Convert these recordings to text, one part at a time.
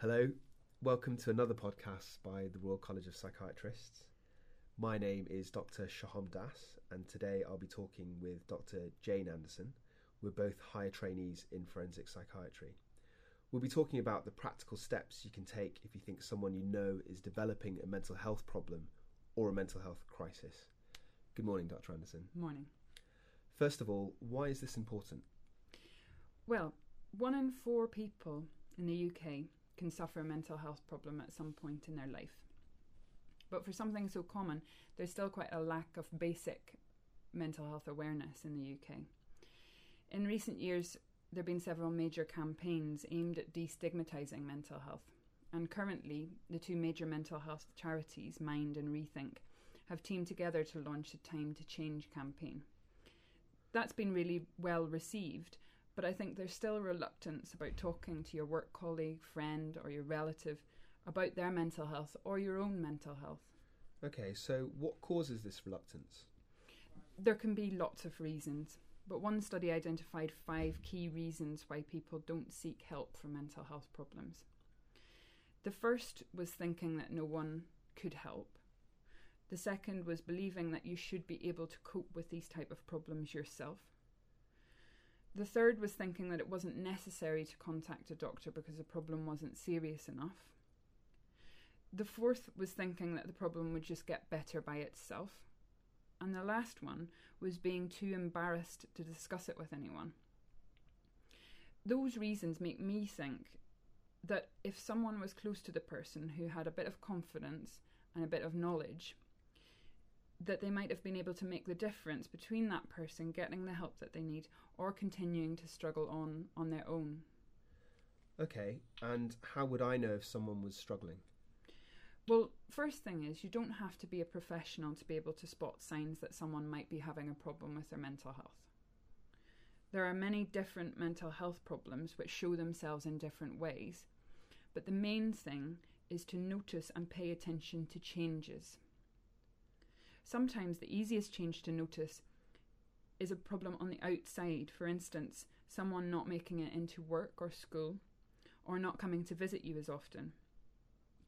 Hello, welcome to another podcast by the Royal College of Psychiatrists. My name is Dr. Sohom Das, and today I'll be talking with Dr. Jane Anderson. We're both higher trainees in forensic psychiatry. We'll be talking about the practical steps you can take if you think someone you know is developing a mental health problem or a mental health crisis. Good morning, Dr. Anderson. Morning. First of all, why is this important? Well, one in four people in the UK can suffer a mental health problem at some point in their life. But for something so common, there's still quite a lack of basic mental health awareness in the UK. In recent years, there have been several major campaigns aimed at destigmatising mental health. And currently, the two major mental health charities, Mind and Rethink, have teamed together to launch a Time to Change campaign. That's been really well received, but I think there's still a reluctance about talking to your work colleague, friend, or your relative about their mental health or your own mental health. Okay, so what causes this reluctance? There can be lots of reasons, but one study identified five key reasons why people don't seek help for mental health problems. The first was thinking that no one could help. The second was believing that you should be able to cope with these type of problems yourself. The third was thinking that it wasn't necessary to contact a doctor because the problem wasn't serious enough. The fourth was thinking that the problem would just get better by itself. And the last one was being too embarrassed to discuss it with anyone. Those reasons make me think that if someone was close to the person who had a bit of confidence and a bit of knowledge, that they might have been able to make the difference between that person getting the help that they need or continuing to struggle on on their own. Okay, and how would I know if someone was struggling? Well, first thing is you don't have to be a professional to be able to spot signs that someone might be having a problem with their mental health. There are many different mental health problems which show themselves in different ways, but the main thing is to notice and pay attention to changes. Sometimes the easiest change to notice is a problem on the outside, for instance, someone not making it into work or school, or not coming to visit you as often.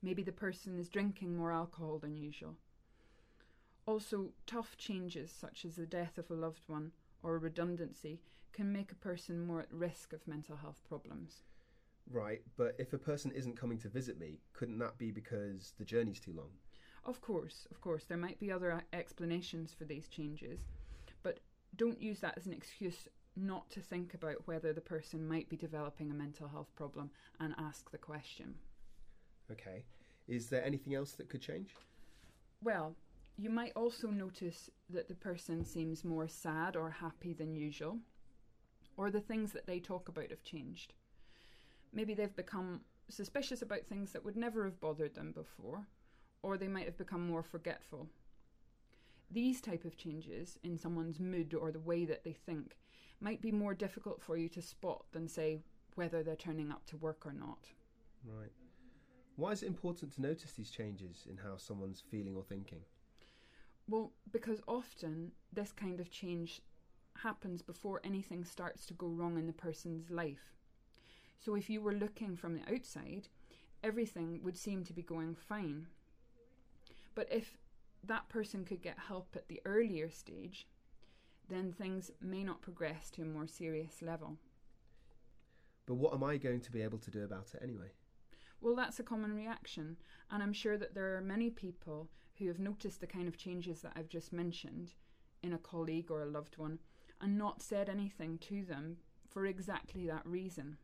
Maybe the person is drinking more alcohol than usual. Also, tough changes such as the death of a loved one or a redundancy can make a person more at risk of mental health problems. Right, but if a person isn't coming to visit me, couldn't that be because the journey's too long? Of course, of course, there might be other uh, explanations for these changes, but don't use that as an excuse not to think about whether the person might be developing a mental health problem and ask the question. Okay. Is there anything else that could change? Well, you might also notice that the person seems more sad or happy than usual, or the things that they talk about have changed. Maybe they've become suspicious about things that would never have bothered them before, or they might have become more forgetful. These type of changes in someone's mood or the way that they think might be more difficult for you to spot than say whether they're turning up to work or not. Right. Why is it important to notice these changes in how someone's feeling or thinking? Well, because often this kind of change happens before anything starts to go wrong in the person's life. So if you were looking from the outside, everything would seem to be going fine. But if that person could get help at the earlier stage, then things may not progress to a more serious level. But what am I going to be able to do about it anyway? Well, that's a common reaction, and I'm sure that there are many people who have noticed the kind of changes that I've just mentioned in a colleague or a loved one and not said anything to them for exactly that reason.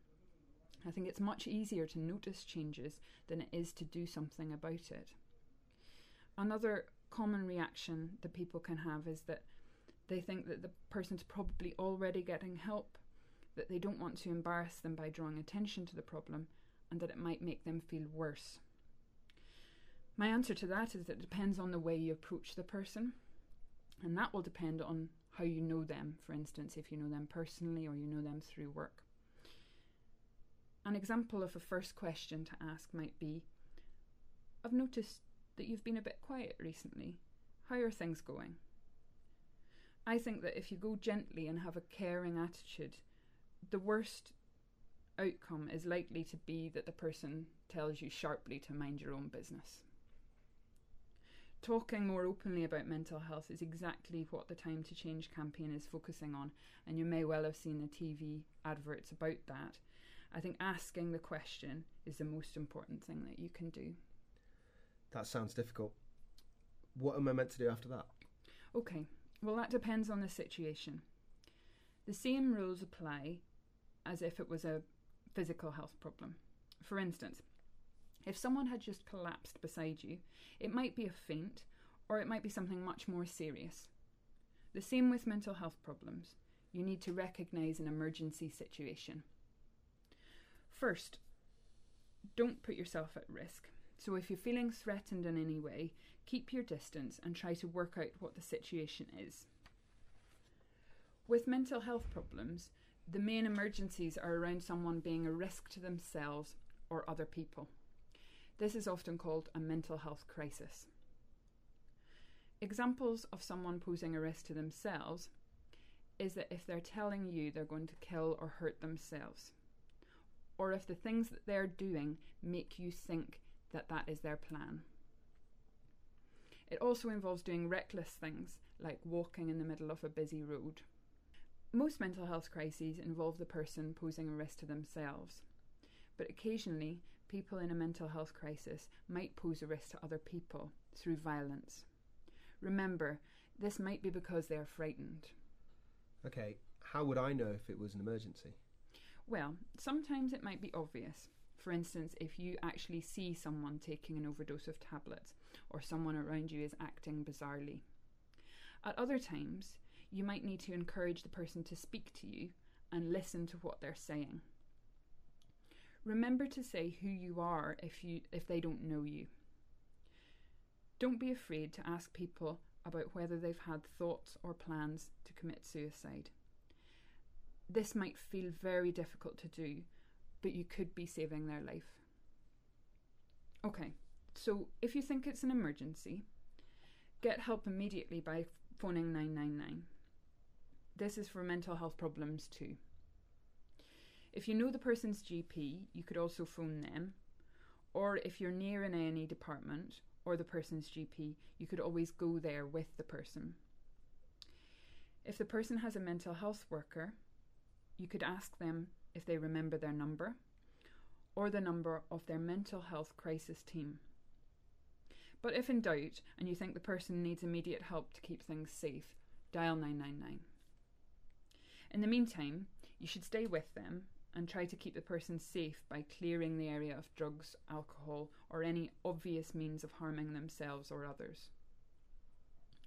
I think it's much easier to notice changes than it is to do something about it. Another common reaction that people can have is that they think that the person's probably already getting help, that they don't want to embarrass them by drawing attention to the problem, and that it might make them feel worse. My answer to that is that it depends on the way you approach the person, and that will depend on how you know them, for instance, if you know them personally or you know them through work. An example of a first question to ask might be I've noticed that you've been a bit quiet recently. How are things going? I think that if you go gently and have a caring attitude, the worst outcome is likely to be that the person tells you sharply to mind your own business. Talking more openly about mental health is exactly what the Time to Change campaign is focusing on, and you may well have seen the TV adverts about that. I think asking the question is the most important thing that you can do. That sounds difficult. What am I meant to do after that? Okay, well, that depends on the situation. The same rules apply as if it was a physical health problem. For instance, if someone had just collapsed beside you, it might be a faint or it might be something much more serious. The same with mental health problems. You need to recognise an emergency situation. First, don't put yourself at risk. So, if you're feeling threatened in any way, keep your distance and try to work out what the situation is. With mental health problems, the main emergencies are around someone being a risk to themselves or other people. This is often called a mental health crisis. Examples of someone posing a risk to themselves is that if they're telling you they're going to kill or hurt themselves, or if the things that they're doing make you think that that is their plan. It also involves doing reckless things like walking in the middle of a busy road. Most mental health crises involve the person posing a risk to themselves, but occasionally people in a mental health crisis might pose a risk to other people through violence. Remember, this might be because they are frightened. Okay, how would I know if it was an emergency? Well, sometimes it might be obvious. For instance, if you actually see someone taking an overdose of tablets or someone around you is acting bizarrely. At other times, you might need to encourage the person to speak to you and listen to what they're saying. Remember to say who you are if you if they don't know you. Don't be afraid to ask people about whether they've had thoughts or plans to commit suicide. This might feel very difficult to do, but you could be saving their life. Okay, so if you think it's an emergency, get help immediately by phoning 999. This is for mental health problems too. If you know the person's GP, you could also phone them. Or if you're near an A&E department or the person's GP, you could always go there with the person. If the person has a mental health worker, you could ask them if they remember their number or the number of their mental health crisis team. But if in doubt and you think the person needs immediate help to keep things safe, dial 999. In the meantime, you should stay with them and try to keep the person safe by clearing the area of drugs, alcohol, or any obvious means of harming themselves or others.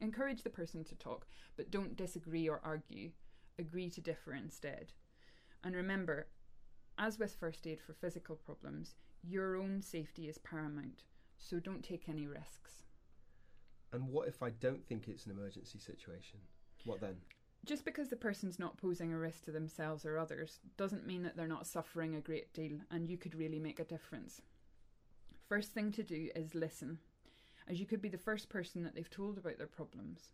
Encourage the person to talk, but don't disagree or argue. Agree to differ instead. And remember, as with first aid for physical problems, your own safety is paramount, so don't take any risks. And what if I don't think it's an emergency situation? What then? just because the person's not posing a risk to themselves or others doesn't mean that they're not suffering a great deal and you could really make a difference. First thing to do is listen, as you could be the first person that they've told about their problems.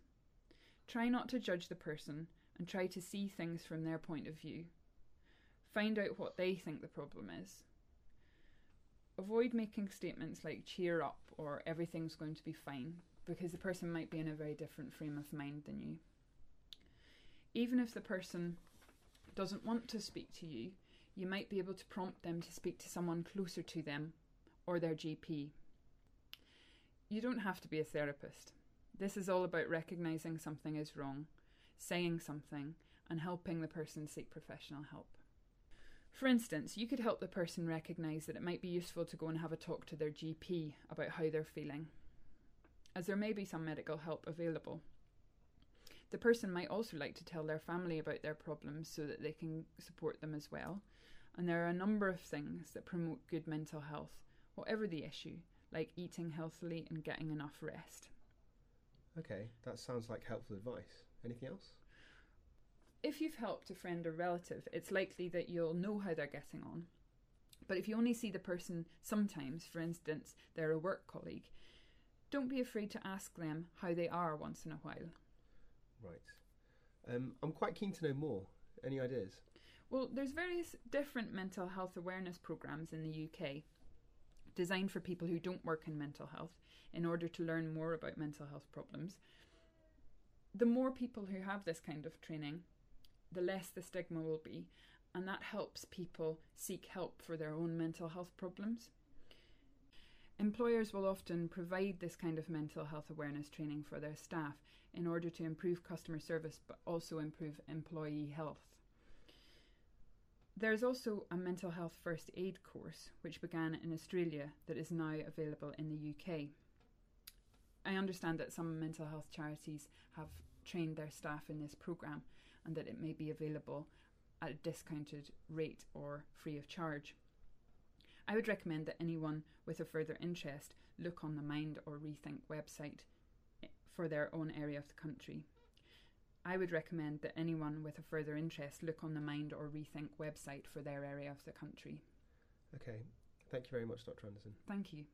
Try not to judge the person and try to see things from their point of view. Find out what they think the problem is. Avoid making statements like cheer up or everything's going to be fine because the person might be in a very different frame of mind than you even if the person doesn't want to speak to you, you might be able to prompt them to speak to someone closer to them or their GP. You don't have to be a therapist. This is all about recognizing something is wrong, saying something, and helping the person seek professional help. For instance, you could help the person recognize that it might be useful to go and have a talk to their GP about how they're feeling, as there may be some medical help available. The person might also like to tell their family about their problems so that they can support them as well. And there are a number of things that promote good mental health, whatever the issue, like eating healthily and getting enough rest. Okay, that sounds like helpful advice. Anything else? If you've helped a friend or relative, it's likely that you'll know how they're getting on. But if you only see the person sometimes, for instance, they're a work colleague, don't be afraid to ask them how they are once in a while. Right. Um, I'm quite keen to know more. Any ideas? Well, there's various different mental health awareness programs in the UK designed for people who don't work in mental health in order to learn more about mental health problems. The more people who have this kind of training, the less the stigma will be, and that helps people seek help for their own mental health problems. Employers will often provide this kind of mental health awareness training for their staff in order to improve customer service but also improve employee health. There is also a mental health first aid course which began in Australia that is now available in the UK. I understand that some mental health charities have trained their staff in this programme and that it may be available at a discounted rate or free of charge. I would recommend that anyone with a further interest look on the Mind or Rethink website eh, for their own area of the country. I would recommend that anyone with a further interest look on the Mind or Rethink website for their area of the country. Okay, thank you very much, Dr. Anderson. Thank you.